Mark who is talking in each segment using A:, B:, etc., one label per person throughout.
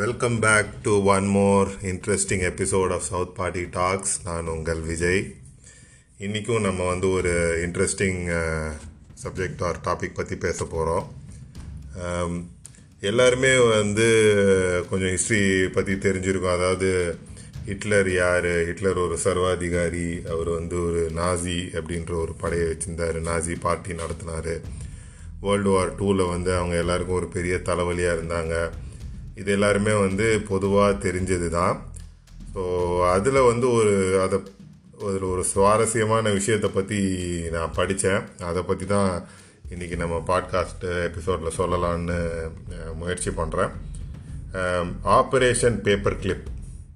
A: Welcome back to one more interesting episode of South party talks நான் உங்கள் விஜய். இன்றைக்கும் நம்ம வந்து ஒரு இன்ட்ரெஸ்டிங் சப்ஜெக்ட் ஆர் டாபிக் பற்றி பேச போகிறோம் எல்லாருமே வந்து கொஞ்சம் ஹிஸ்ட்ரி பற்றி தெரிஞ்சிருக்கோம். அதாவது ஹிட்லர் யார்? ஹிட்லர் ஒரு சர்வாதிகாரி. அவர் வந்து ஒரு நாசி அப்படின்ற ஒரு படையை வச்சுருந்தார். நாசி பார்ட்டி நடத்தினார். வேர்ல்டு வார் டூவில் வந்து அவங்க எல்லாருக்கும் ஒரு பெரிய தலைவலியாக இருந்தாங்க. இது எல்லாருமே வந்து பொதுவாக தெரிஞ்சது தான் ஸோ அதில் வந்து ஒரு அதை அதில் ஒரு சுவாரஸ்யமான விஷயத்தை பற்றி நான் படித்தேன் அதை பற்றி தான் இன்றைக்கி நம்ம பாட்காஸ்ட் எபிசோடில் சொல்லலான்னு முயற்சி பண்ணுறேன் ஆப்ரேஷன் பேப்பர் கிளிப்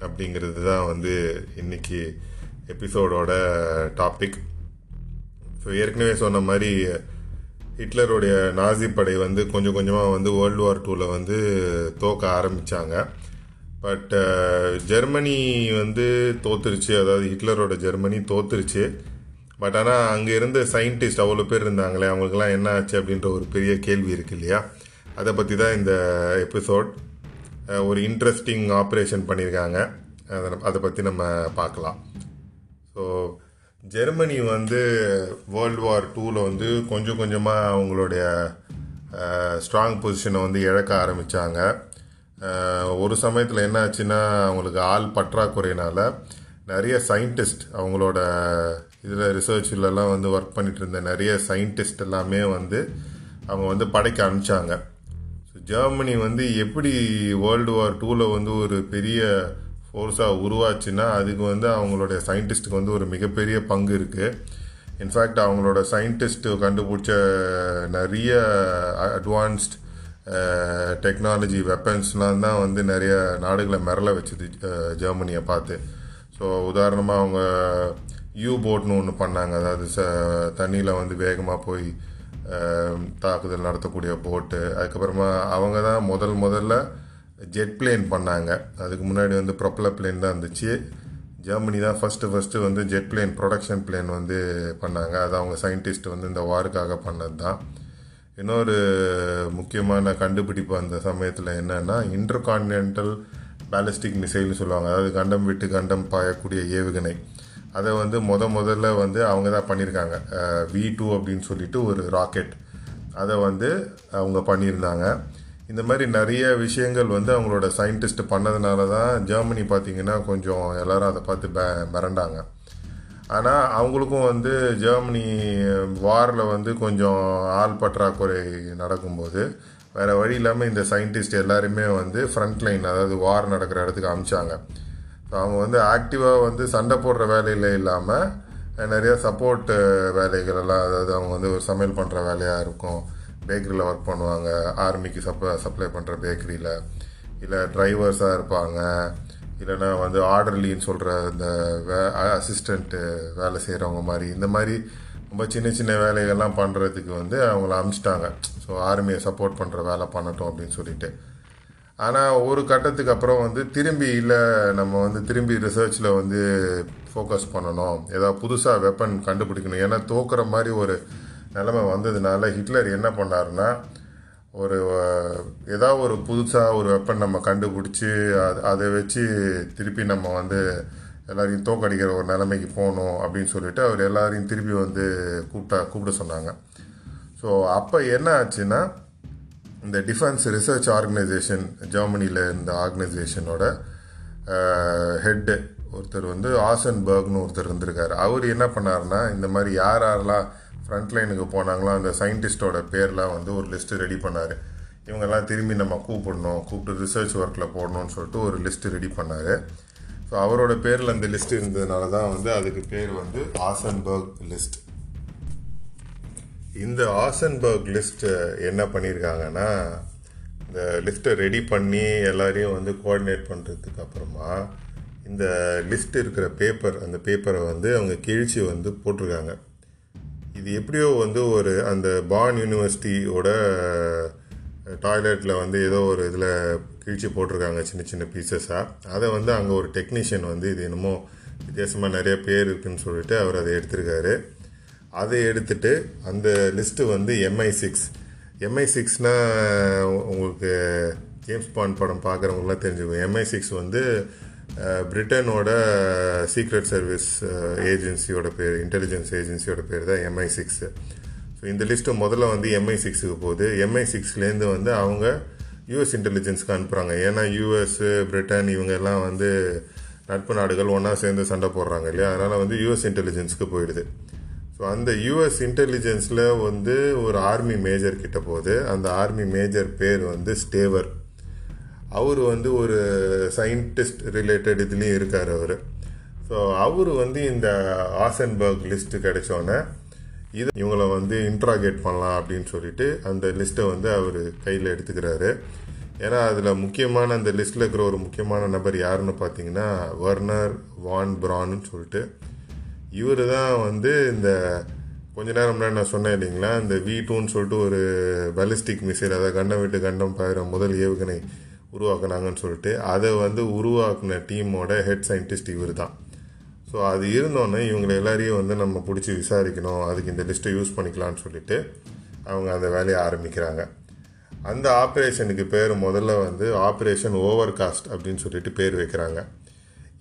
A: அப்படிங்கிறது தான் வந்து இன்னைக்கு எபிசோடோட டாபிக் ஸோ ஏற்கனவே சொன்ன மாதிரி ஹிட்லருடைய நாசி படை வந்து கொஞ்சம் கொஞ்சமாக வந்து வேர்ல்டு வார் டூவில் வந்து தோக்க ஆரம்பித்தாங்க பட் uh, ஜெர்மனி வந்து தோத்துருச்சு. அதாவது ஹிட்லரோட ஜெர்மனி தோத்துருச்சு. பட் ஆனால் அங்கே இருந்த சயின்டிஸ்ட் அவ்வளோ பேர் இருந்தாங்களே அவங்களுக்கெல்லாம் என்ன ஆச்சு அப்படின்ற ஒரு பெரிய கேள்வி இருக்கு இல்லையா? அதை பற்றி தான் இந்த எபிசோட் ஒரு இன்ட்ரெஸ்டிங் ஆப்ரேஷன் பண்ணியிருக்காங்க. அதை அதை பற்றி நம்ம பார்க்கலாம். ஸோ ஜெர்மனி வந்து வேர்ல்டு வார் டூவில் வந்து கொஞ்சம் கொஞ்சமாக அவங்களுடைய ஸ்ட்ராங் பொசிஷனை வந்து இழக்க ஆரம்பித்தாங்க ஒரு சமயத்தில் என்ன ஆச்சுன்னா அவங்களுக்கு ஆள் பற்றாக்குறையினால் நிறைய சயின்டிஸ்ட் அவங்களோட இதில் ரிசர்ச்லலாம் வந்து ஒர்க் பண்ணிகிட்டு இருந்த நிறைய சயின்டிஸ்ட் எல்லாமே வந்து அவங்க வந்து படைக்க அனுப்பிச்சாங்க ஸோ ஜெர்மனி வந்து எப்படி வேர்ல்டு வார் டூவில் வந்து ஒரு பெரிய ஃபோர்ஸாக உருவாச்சுன்னா அதுக்கு வந்து அவங்களுடைய சயின்டிஸ்ட்டுக்கு வந்து ஒரு மிகப்பெரிய பங்கு இருக்குது இன்ஃபேக்ட் அவங்களோட சயின்டிஸ்ட்டு கண்டுபிடிச்ச நிறைய அட்வான்ஸ்ட் டெக்னாலஜி வெப்பன்ஸ்லாம் தான் வந்து நிறைய நாடுகளை மிரள வச்சுது ஜெர்மனியை பார்த்து. ஸோ உதாரணமாக அவங்க யூ போட்னு ஒன்று பண்ணாங்க. அதாவது ச தண்ணியில் வந்து வேகமாக போய் தாக்குதல் நடத்தக்கூடிய போட்டு அதுக்கப்புறமா அவங்க தான் முதல் முதல்ல ஜெட் பிளேன் பண்ணாங்க. அதுக்கு முன்னாடி வந்து ப்ரொப்பலர் பிளேன் தான் இருந்துச்சு. ஜெர்மனி தான் ஃபஸ்ட்டு ஃபஸ்ட்டு வந்து ஜெட் பிளேன் ப்ரொடக்ஷன் பிளேன் வந்து பண்ணாங்க. அது அவங்க சயின்டிஸ்ட் வந்து இந்த வாருக்காக பண்ணது தான் இன்னொரு முக்கியமான கண்டுபிடிப்பு அந்த சமயத்தில் என்னென்னா இன்டர்கான்டினென்டல் பேலஸ்டிக் மிசைல்னு சொல்லுவாங்க. அதாவது கண்டம் விட்டு கண்டம் பாயக்கூடிய ஏவுகணை. அதை வந்து முத முதல்ல வந்து அவங்க தான் பண்ணியிருக்காங்க. வி டூ அப்படின்னு சொல்லிட்டு ஒரு ராக்கெட் அதை வந்து அவங்க பண்ணியிருந்தாங்க. இந்த மாதிரி நிறைய விஷயங்கள் வந்து அவங்களோட சயின்டிஸ்ட் பண்ணதுனால தான் ஜெர்மனி பார்த்தீங்கன்னா கொஞ்சம் எல்லாரும் அதை பார்த்து மிரண்டாங்க. ஆனால் அவங்களுக்கும் வந்து ஜெர்மனி வாரில் வந்து கொஞ்சம் ஆள் பற்றாக்குறை நடக்கும்போது வேறு வழி இல்லாமல் இந்த சயின்டிஸ்ட் எல்லாருமே வந்து ஃப்ரண்ட் லைன் அதாவது வார் நடக்கிற இடத்துக்கு அமிச்சாங்க. ஸோ அவங்க வந்து ஆக்டிவாக வந்து சண்டை போடுற வேலையில் இல்லாமல் நிறையா சப்போர்ட் வேலைகள் எல்லாம் அதாவது அவங்க வந்து ஒரு சமையல் பண்ணுற வேலையாக இருக்கும். பேக்கரியில் ஒர்க் பண்ணுவாங்க. ஆர்மிக்கு சப்ளை சப்ளை பண்ணுற பேக்கரியில் இல்லை டிரைவர்ஸாக இருப்பாங்க. இல்லைன்னா வந்து ஆர்டர்லின்னு சொல்கிற இந்த வே அசிஸ்டண்ட்டு வேலை செய்கிறவங்க மாதிரி. இந்த மாதிரி ரொம்ப சின்ன சின்ன வேலைகள்லாம் பண்ணுறதுக்கு வந்து அவங்கள அமிச்சிட்டாங்க. ஸோ ஆர்மியை சப்போர்ட் பண்ணுற வேலை பண்ணட்டும் அப்படின்னு சொல்லிட்டு. ஆனால் ஒரு கட்டத்துக்கு அப்புறம் வந்து திரும்பி இல்லை நம்ம வந்து திரும்பி ரிசர்ச்சில் வந்து ஃபோக்கஸ் பண்ணணும். ஏதாவது புதுசாக வெப்பன் கண்டுபிடிக்கணும். ஏன்னா தோக்குற மாதிரி ஒரு நிலைமை வந்ததுனால ஹிட்லர் என்ன பண்ணாருன்னா ஒரு ஏதாவது ஒரு புதுசாக ஒரு வெப்பன் நம்ம கண்டுபிடிச்சி அது அதை வச்சு திருப்பி நம்ம வந்து எல்லாரையும் தோக்கடிக்கிற ஒரு நிலைமைக்கு போகணும் அப்படின்னு சொல்லிட்டு அவர் எல்லாரையும் திருப்பி வந்து கூப்பிட்டா கூப்பிட சொன்னாங்க. ஸோ அப்போ என்ன ஆச்சுன்னா இந்த டிஃபென்ஸ் ரிசர்ச் ஆர்கனைசேஷன் ஜெர்மனியில் இந்த ஆர்கனைசேஷனோட ஹெட்டு ஒருத்தர் வந்து ஆசன்பர்க்னு ஒருத்தர் இருந்திருக்காரு. அவர் என்ன பண்ணாருன்னா இந்த மாதிரி யார் யாரெல்லாம் ஃப்ரண்ட் லைனுக்கு போனாங்களோ அந்த சயின்டிஸ்டோட பேர்லாம் வந்து ஒரு லிஸ்ட்டு ரெடி பண்ணார். இவங்கெல்லாம் திரும்பி நம்ம கூப்பிடணும் கூப்பிட்டு ரிசர்ச் ஒர்க்கில் போடணும்னு சொல்லிட்டு ஒரு லிஸ்ட்டு ரெடி பண்ணார். ஸோ அவரோட பேரில் அந்த லிஸ்ட் இருந்ததுனால தான் வந்து அதுக்கு பேர் வந்து ஆசன்பர்க் லிஸ்ட் இந்த ஆசன்பர்க் லிஸ்ட்டு என்ன பண்ணியிருக்காங்கன்னா இந்த லிஸ்ட்டை ரெடி பண்ணி எல்லாரையும் வந்து கோஆர்டினேட் பண்ணுறதுக்கு அப்புறமா இந்த லிஸ்ட் இருக்கிற பேப்பர் அந்த பேப்பரை வந்து அவங்க கிழிச்சு வந்து போட்டிருக்காங்க. இது எப்படியோ வந்து ஒரு அந்த பான் யூனிவர்சிட்டியோட டாய்லெட்டில் வந்து ஏதோ ஒரு இதில் கிழிச்சு போட்டிருக்காங்க சின்ன சின்ன பீசஸாக அதை வந்து அங்கே ஒரு டெக்னீஷியன் வந்து இது என்னமோ வித்தியாசமாக நிறைய பேர் இருக்குன்னு சொல்லிட்டு அவர் அதை எடுத்திருக்காரு. அதை எடுத்துட்டு அந்த லிஸ்ட்டு வந்து எம்ஐ சிக்ஸ் எம்ஐ சிக்ஸ்னால் உங்களுக்கு ஜேம்ஸ் பாண்ட் படம் பார்க்குறவங்களாம் தெரிஞ்சுக்கும் எம்ஐ சிக்ஸ் வந்து பிரிட்டனோட சீக்ரெட் சர்வீஸ் ஏஜென்சியோட பேர் இன்டெலிஜென்ஸ் ஏஜென்சியோட பேர் தான் எம்ஐ சிக்ஸு ஸோ இந்த லிஸ்ட்டு முதல்ல வந்து எம்ஐ சிக்ஸுக்கு போகுது. எம்ஐ சிக்ஸ்லேருந்து வந்து அவங்க யூஎஸ் இன்டெலிஜென்ஸ்க்கு அனுப்புகிறாங்க ஏன்னா யூஎஸ்ஸு பிரிட்டன் இவங்க எல்லாம் வந்து நட்பு நாடுகள் ஒன்றா சேர்ந்து சண்டை போடுறாங்க இல்லையா? அதனால் வந்து யூஎஸ் இன்டெலிஜென்ஸ்க்கு போயிடுது. ஸோ அந்த யூஎஸ் இன்டெலிஜென்ஸில் வந்து ஒரு ஆர்மி மேஜர் கிட்ட போகுது. அந்த ஆர்மி மேஜர் பேர் வந்து ஸ்டேவர் அவர் வந்து ஒரு சயின்டிஸ்ட் ரிலேட்டட் இதுலேயும் இருக்கார் அவர். ஸோ அவர் வந்து இந்த ஆசன்பர்க் லிஸ்ட்டு கிடைச்சோன்னே இது இவங்களை வந்து இன்ட்ராகேட் பண்ணலாம் அப்படின்னு சொல்லிட்டு அந்த லிஸ்ட்டை வந்து அவர் கையில் எடுத்துக்கிறாரு. ஏன்னா அதில் முக்கியமான அந்த லிஸ்ட்டில் இருக்கிற ஒரு முக்கியமான நபர் யாருன்னு பார்த்தீங்கன்னா வர்னர் வான் பிரான்னு சொல்லிட்டு. இவர் தான் வந்து இந்த கொஞ்ச நேரம் முன்னாடி நான் சொன்னேன் இல்லைங்களா இந்த வி டூன்னு சொல்லிட்டு ஒரு பலிஸ்டிக் மிசைல் அதாவது கண்டம் விட்டு கண்டம் பாயிற முதல் ஏவுகணை உருவாக்குனாங்கன்னு சொல்லிட்டு அதை வந்து உருவாக்குன டீமோட ஹெட் சயின்டிஸ்ட் இவர் தான் ஸோ அது இருந்தோன்னே இவங்களை எல்லாரையும் வந்து நம்ம பிடிச்சி விசாரிக்கணும் அதுக்கு இந்த லிஸ்ட்டை யூஸ் பண்ணிக்கலாம்னு சொல்லிட்டு அவங்க அந்த வேலையை ஆரம்பிக்கிறாங்க. அந்த ஆப்ரேஷனுக்கு பேர் முதல்ல வந்து ஆப்ரேஷன் ஓவர் காஸ்ட் அப்படின்னு சொல்லிட்டு பேர் வைக்கிறாங்க.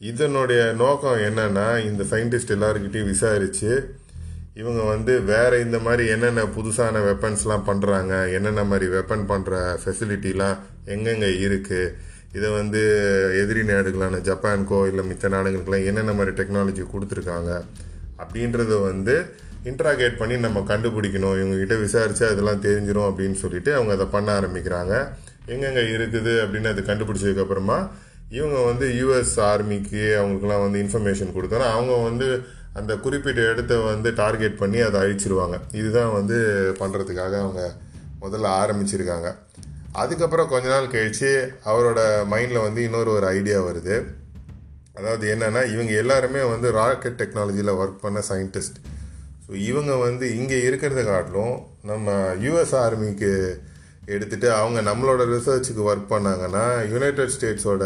A: இதனுடைய நோக்கம் என்னென்னா இந்த சயின்டிஸ்ட் எல்லாருக்கிட்டையும் விசாரித்து இவங்க வந்து வேற இந்த மாதிரி என்னென்ன புதுசான வெப்பன்ஸ்லாம் பண்ணுறாங்க என்னென்ன மாதிரி வெப்பன் பண்ணுற ஃபெசிலிட்டிலாம் எங்கெங்கே இருக்குது இதை வந்து எதிரி நாடுகளான ஜப்பானுக்கோ இல்லை மித்த நாடுகளுக்கெல்லாம் என்னென்ன மாதிரி டெக்னாலஜி கொடுத்துருக்காங்க அப்படின்றத வந்து இன்ட்ராகேட் பண்ணி நம்ம கண்டுபிடிக்கணும். இவங்ககிட்ட விசாரிச்சா இதெல்லாம் தெரிஞ்சிடும் அப்படின்னு சொல்லிட்டு அவங்க அதை பண்ண ஆரம்பிக்கிறாங்க. எங்கெங்கே இருக்குது அப்படின்னு அது கண்டுபிடிச்சதுக்கப்புறமா இவங்க வந்து யூஎஸ் ஆர்மிக்கு அவங்களுக்குலாம் வந்து இன்ஃபர்மேஷன் கொடுத்தோன்னா அவங்க வந்து அந்த குறிப்பிட்ட இடத்த வந்து டார்கெட் பண்ணி அதை அழிச்சிருவாங்க. இதுதான் வந்து பண்ணுறதுக்காக அவங்க முதல்ல ஆரம்பிச்சிருக்காங்க. அதுக்கப்புறம் கொஞ்ச நாள் கழிச்சு அவரோட மைண்டில் வந்து இன்னொரு ஒரு ஐடியா வருது. அதாவது என்னென்னா இவங்க எல்லாருமே வந்து ராக்கெட் டெக்னாலஜியில் ஒர்க் பண்ண சயின்டிஸ்ட் ஸோ இவங்க வந்து இங்கே இருக்கிறத காட்டிலும் நம்ம யூஎஸ் ஆர்மிக்கு எடுத்துட்டு அவங்க நம்மளோட ரிசர்ச்சுக்கு ஒர்க் பண்ணாங்கன்னா யுனைடெட் ஸ்டேட்ஸோட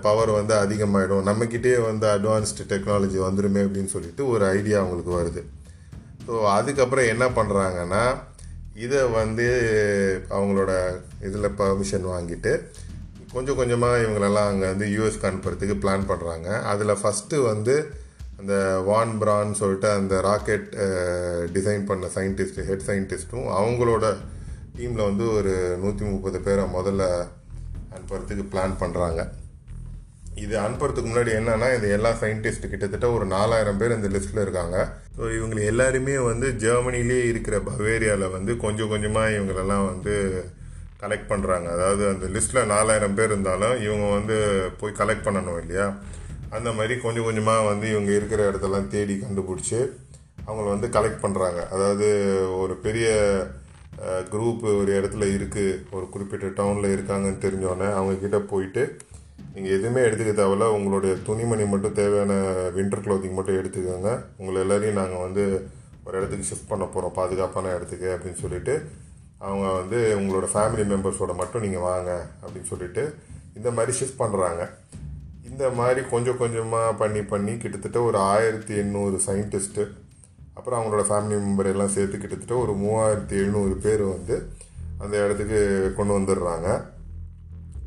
A: பவர் வந்து அதிகமாகிடும் நம்மக்கிட்டே வந்து அட்வான்ஸ்டு டெக்னாலஜி வந்துருமே அப்படின்னு சொல்லிட்டு ஒரு ஐடியா அவங்களுக்கு வருது. ஸோ அதுக்கப்புறம் என்ன பண்ணுறாங்கன்னா இதை வந்து அவங்களோட இதில் பர்மிஷன் வாங்கிட்டு கொஞ்சம் கொஞ்சமாக இவங்களெல்லாம் அங்கே வந்து யூஎஸ்க்கு அனுப்புறதுக்கு பிளான் பண்ணுறாங்க அதில் ஃபஸ்ட்டு வந்து அந்த வான் பிரான் சொல்லிட்டு அந்த ராக்கெட் டிசைன் பண்ண சயின்டிஸ்ட் ஹெட் சயின்டிஸ்ட்டும் அவங்களோட டீமில் வந்து ஒரு நூற்றி முப்பது பேரை முதல்ல அனுப்புறதுக்கு பிளான் பண்ணுறாங்க இது அனுப்புறதுக்கு முன்னாடி என்னன்னா இது எல்லா சயின்டிஸ்ட் கிட்டத்தட்ட ஒரு நாலாயிரம் பேர் இந்த லிஸ்ட்டில் இருக்காங்க. ஸோ இவங்க எல்லாருமே வந்து ஜெர்மனிலே இருக்கிற பவேரியாவில் வந்து கொஞ்சம் கொஞ்சமாக இவங்களெல்லாம் வந்து கலெக்ட் பண்ணுறாங்க அதாவது அந்த லிஸ்ட்டில் நாலாயிரம் பேர் இருந்தாலும் இவங்க வந்து போய் கலெக்ட் பண்ணணும் இல்லையா? அந்த மாதிரி கொஞ்சம் கொஞ்சமாக வந்து இவங்க இருக்கிற இடத்தெல்லாம் தேடி கண்டுபிடிச்சி அவங்கள வந்து கலெக்ட் பண்ணுறாங்க அதாவது ஒரு பெரிய குரூப் ஒரு இடத்துல இருக்குது ஒரு குறிப்பிட்ட டவுனில் இருக்காங்கன்னு தெரிஞ்சோடனே அவங்கக்கிட்ட போயிட்டு நீங்கள் எதுவுமே எடுத்துக்க தேவையில்ல. உங்களுடைய துணிமணி மட்டும் தேவையான வின்டர் க்ளோத்திங் மட்டும் எடுத்துக்கோங்க. உங்களை எல்லாரையும் நாங்கள் வந்து ஒரு இடத்துக்கு ஷிஃப்ட் பண்ண போகிறோம் பாதுகாப்பான இடத்துக்கு அப்படின்னு சொல்லிட்டு அவங்க வந்து உங்களோட ஃபேமிலி மெம்பர்ஸோட மட்டும் நீங்கள் வாங்க அப்படின்னு சொல்லிட்டு இந்த மாதிரி ஷிஃப்ட் பண்ணுறாங்க இந்த மாதிரி கொஞ்சம் கொஞ்சமாக பண்ணி பண்ணி கிட்டத்தட்ட ஒரு ஆயிரத்தி எண்ணூறு சயின்டிஸ்ட்டு அப்புறம் அவங்களோட ஃபேமிலி மெம்பர் எல்லாம் சேர்த்து கிட்டத்தட்ட ஒரு மூவாயிரத்தி எழுநூறு பேர் வந்து அந்த இடத்துக்கு கொண்டு வந்துடுறாங்க.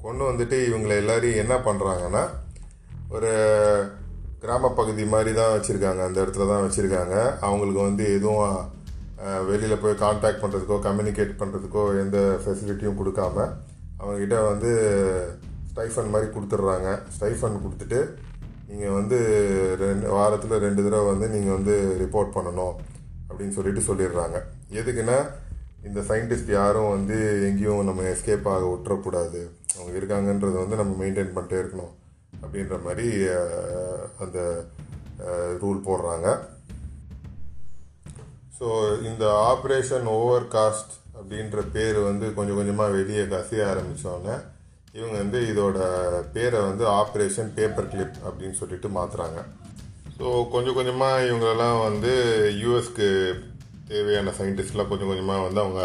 A: கொண்டு வந்துட்டு இவங்களை எல்லாரையும் என்ன பண்ணுறாங்கன்னா ஒரு கிராம பகுதி மாதிரி தான் வச்சுருக்காங்க. அந்த இடத்துல தான் வச்சுருக்காங்க. அவங்களுக்கு வந்து எதுவும் வெளியில் போய் காண்டாக்ட் பண்ணுறதுக்கோ கம்யூனிகேட் பண்ணுறதுக்கோ எந்த ஃபெசிலிட்டியும் கொடுக்காம அவங்கக்கிட்ட வந்து ஸ்டைஃபன் மாதிரி கொடுத்துட்றாங்க. ஸ்டைஃபன் கொடுத்துட்டு நீங்கள் வந்து ரெண்டு வாரத்தில் ரெண்டு தடவை வந்து நீங்கள் வந்து ரிப்போர்ட் பண்ணணும் அப்படின்னு சொல்லிட்டு சொல்லிடுறாங்க. எதுக்குன்னா இந்த சயின்டிஸ்ட் யாரும் வந்து எங்கேயும் நம்ம எஸ்கேப் ஆக விட்டுறக்கூடாது. அவங்க இருக்காங்கன்றதை வந்து நம்ம மெயின்டைன் பண்ணிட்டே இருக்கணும் அப்படின்ற மாதிரி அந்த ரூல் போடுறாங்க. ஸோ இந்த ஆப்ரேஷன் ஓவர் காஸ்ட் அப்படின்ற பேர் வந்து கொஞ்சம் கொஞ்சமாக வெளியே கசிய ஆரம்பித்தோன்னே இவங்க வந்து இதோட பேரை வந்து ஆப்ரேஷன் பேப்பர் கிளிப் அப்படின்னு சொல்லிட்டு மாற்றுறாங்க ஸோ கொஞ்சம் கொஞ்சமாக இவங்களெல்லாம் வந்து யூஎஸ்க்கு தேவையான சயின்டிஸ்ட்லாம் கொஞ்சம் கொஞ்சமாக வந்து அவங்க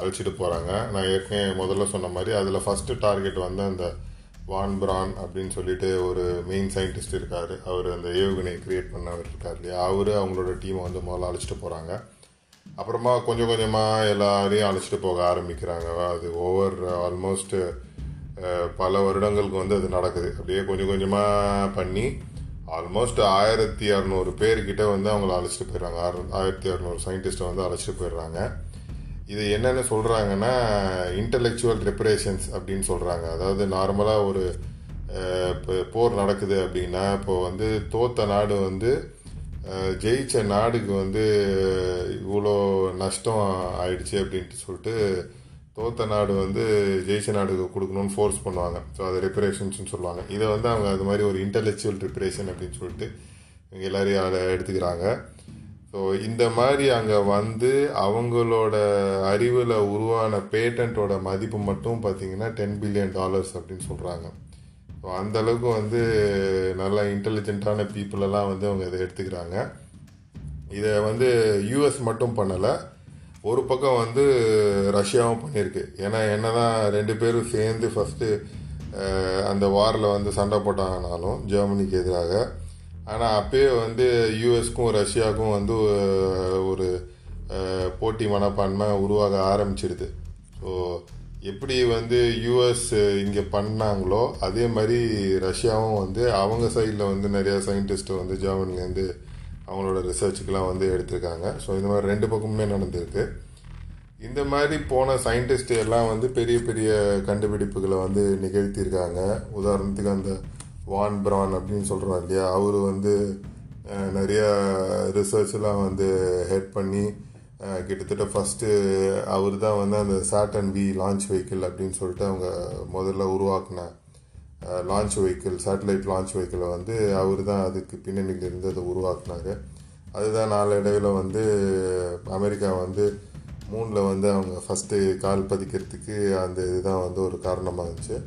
A: அழைச்சிட்டு போகிறாங்க நான் ஏற்கனவே முதல்ல சொன்ன மாதிரி அதில் ஃபஸ்ட்டு டார்கெட் வந்து அந்த வான் பிரான் அப்படின்னு சொல்லிட்டு ஒரு மெயின் சயின்டிஸ்ட் இருக்கார். அவர் அந்த ஏவுகணையை கிரியேட் பண்ணவர் இருக்கார் இல்லையா? அவர் அவங்களோட டீமை வந்து முதல்ல அழைச்சிட்டு போகிறாங்க அப்புறமா கொஞ்சம் கொஞ்சமாக எல்லாரையும் அழைச்சிட்டு போக ஆரம்பிக்கிறாங்க. அது ஓவர் ஆல்மோஸ்ட் பல வருடங்களுக்கு வந்து அது நடக்குது. அப்படியே கொஞ்சம் கொஞ்சமாக பண்ணி ஆல்மோஸ்ட் ஆயிரத்தி இரநூறு பேர்கிட்ட வந்து அவங்கள அழைச்சிட்டு போயிடுறாங்க. ஆயிரத்தி இரநூறு சயின்டிஸ்ட்டை வந்து அழைச்சிட்டு போயிடுறாங்க. இது என்னென்னு சொல்கிறாங்கன்னா இன்டலெக்சுவல் ரெப்ரேஷன்ஸ் அப்படின்னு சொல்கிறாங்க அதாவது நார்மலாக ஒரு இப்போ போர் நடக்குது அப்படின்னா இப்போ வந்து தோத்த நாடு வந்து ஜெயித்த ஜெயிச்ச நாடுக்கு வந்து இவ்வளோ நஷ்டம் ஆயிடுச்சு அப்படின்ட்டு சொல்லிட்டு தோத்த நாடு வந்து ஜெயிச்ச நாடுக்கு கொடுக்கணும்னு ஃபோர்ஸ் பண்ணுவாங்க. ஸோ அது ரிப்பரேஷன்ஸ்னு சொல்லுவாங்க. இதை வந்து அவங்க அது மாதிரி ஒரு இன்டலெக்சுவல் ரிப்பரேஷன் அப்படின்னு சொல்லிட்டு இவங்க எல்லோரையும் அதை எடுத்துக்கிறாங்க. ஸோ இந்த மாதிரி அங்கே வந்து அவங்களோட அறிவில் உருவான பேட்டண்ட்டோட மதிப்பு மட்டும் பார்த்தீங்கன்னா டென் பில்லியன் டாலர்ஸ் அப்படின்னு சொல்கிறாங்க ஸோ அந்த அளவுக்கு வந்து நல்லா இன்டெலிஜென்ட்டான பீப்புளெல்லாம் வந்து அவங்க இதை எடுத்துக்கிறாங்க. இதை வந்து யூஎஸ் மட்டும் பண்ணலை. ஒரு பக்கம் வந்து ரஷ்யாவும் பண்ணியிருக்கு ஏன்னா என்ன தான் ரெண்டு பேரும் சேர்ந்து ஃபஸ்ட்டு அந்த வாரில் வந்து சண்டை போட்டாங்கனாலும் ஜெர்மனிக்கு எதிராக. ஆனால் அப்பயே வந்து யூஎஸ்க்கும் ரஷ்யாவுக்கும் வந்து ஒரு போட்டி மனப்பான்மை உருவாக ஆரம்பிச்சிடுது ஸோ எப்படி வந்து யூஎஸ் இங்கே பண்ணாங்களோ அதே மாதிரி ரஷ்யாவும் வந்து அவங்க சைடில் வந்து நிறையா சயின்டிஸ்ட்டு வந்து ஜெர்மனிலேருந்து அவங்களோட ரிசர்ச்சுக்கெலாம் வந்து எடுத்திருக்காங்க. ஸோ இந்த மாதிரி ரெண்டு பக்கமுமே நடந்திருக்கு. இந்த மாதிரி போன சயின்டிஸ்ட் எல்லாம் வந்து பெரிய பெரிய கண்டுபிடிப்புகளை வந்து நிகழ்த்தியிருக்காங்க. உதாரணத்துக்கு அந்த வான் பிரான் அப்படின்னு சொல்கிறோம் இல்லையா? அவர் வந்து நிறையா ரிசர்ச்லாம் வந்து ஹெட் பண்ணி கிட்டத்தட்ட ஃபஸ்ட்டு அவர் தான் வந்து அந்த சாட்டன் வி லான்ச் வெஹிக்கிள் அப்படின்னு சொல்லிட்டு அவங்க முதல்ல உருவாக்குன லான்ச் வெஹிக்கிள் சேட்டலைட் லான்ச் வெஹிக்கிளை வந்து அவர் தான் அதுக்கு பின்னணியில் இருந்து அதை உருவாக்குனாரு அதுதான் நாளடைவில் வந்து அமெரிக்கா வந்து மூணில் வந்து அவங்க ஃபஸ்ட்டு கால் பதிக்கிறதுக்கு அந்த இதுதான் வந்து ஒரு காரணமாக இருந்துச்சு.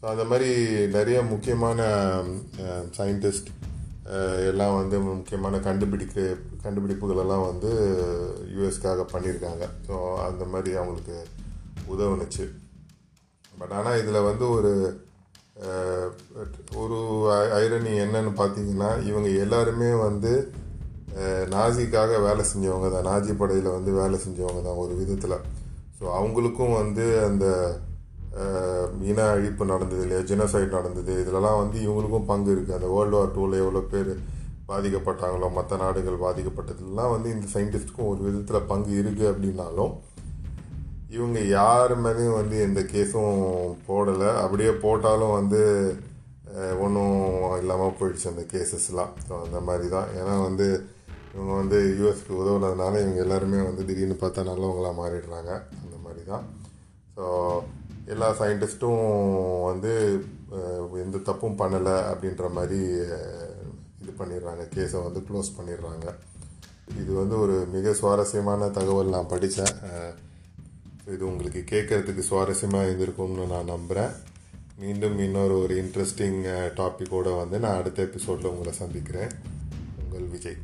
A: ஸோ அந்த மாதிரி நிறைய முக்கியமான சயின்டிஸ்ட் எல்லாம் வந்து முக்கியமான கண்டுபிடிக்க கண்டுபிடிப்புகளெல்லாம் வந்து யூஎஸ்க்காக பண்ணியிருக்காங்க. ஸோ அந்த மாதிரி அவங்களுக்கு உதவுனுச்சு. பட் ஆனால் இதில் வந்து ஒரு ஒரு ஐரணி என்னன்னு பார்த்தீங்கன்னா இவங்க எல்லாருமே வந்து நாசிக்காக வேலை செஞ்சவங்க தான். நாஜி படையில் வந்து வேலை செஞ்சவங்க தான் ஒரு விதத்தில். ஸோ அவங்களுக்கும் வந்து அந்த இன அழிப்பு நடந்தது இல்லையா? ஜெனசைட் நடந்தது. இதிலலாம் வந்து இவங்களுக்கும் பங்கு இருக்குது அந்த வேர்ல்டு வார் டூவில் எவ்வளோ பேர் பாதிக்கப்பட்டாங்களோ மற்ற நாடுகள் பாதிக்கப்பட்டதுலாம் வந்து இந்த சயின்டிஸ்ட்டுக்கும் ஒரு விதத்தில் பங்கு இருக்குது அப்படின்னாலும் இவங்க யார் மேலேயும் வந்து எந்த கேஸும் போடலை. அப்படியே போட்டாலும் வந்து ஒன்றும் இல்லாமல் போயிடுச்சு அந்த கேசஸ்லாம் ஸோ அந்த மாதிரி தான் ஏன்னா வந்து இவங்க வந்து யூஎஸ்க்கு உதவுனதுனால இவங்க எல்லாருமே வந்து திடீர்னு பார்த்தா நல்லவங்களாக மாறிடுறாங்க. அந்த மாதிரி தான் ஸோ எல்லா சயின்டிஸ்ட்டும் வந்து எந்த தப்பும் பண்ணலை அப்படின்ற மாதிரி இது பண்ணிடுறாங்க. கேஸை வந்து க்ளோஸ் பண்ணிடுறாங்க. இது வந்து ஒரு மிக சுவாரஸ்யமான தகவல் நான் படித்தேன் இது உங்களுக்கு கேட்கறதுக்கு சுவாரஸ்யமாக இருந்திருக்கும்னு நான் நம்புகிறேன் மீண்டும் இன்னொரு ஒரு இன்ட்ரெஸ்டிங் uh, டாப்பிக்கோடு வந்து நான் அடுத்த எபிசோடில் உங்களை சந்திக்கிறேன். உங்கள் விஜய்.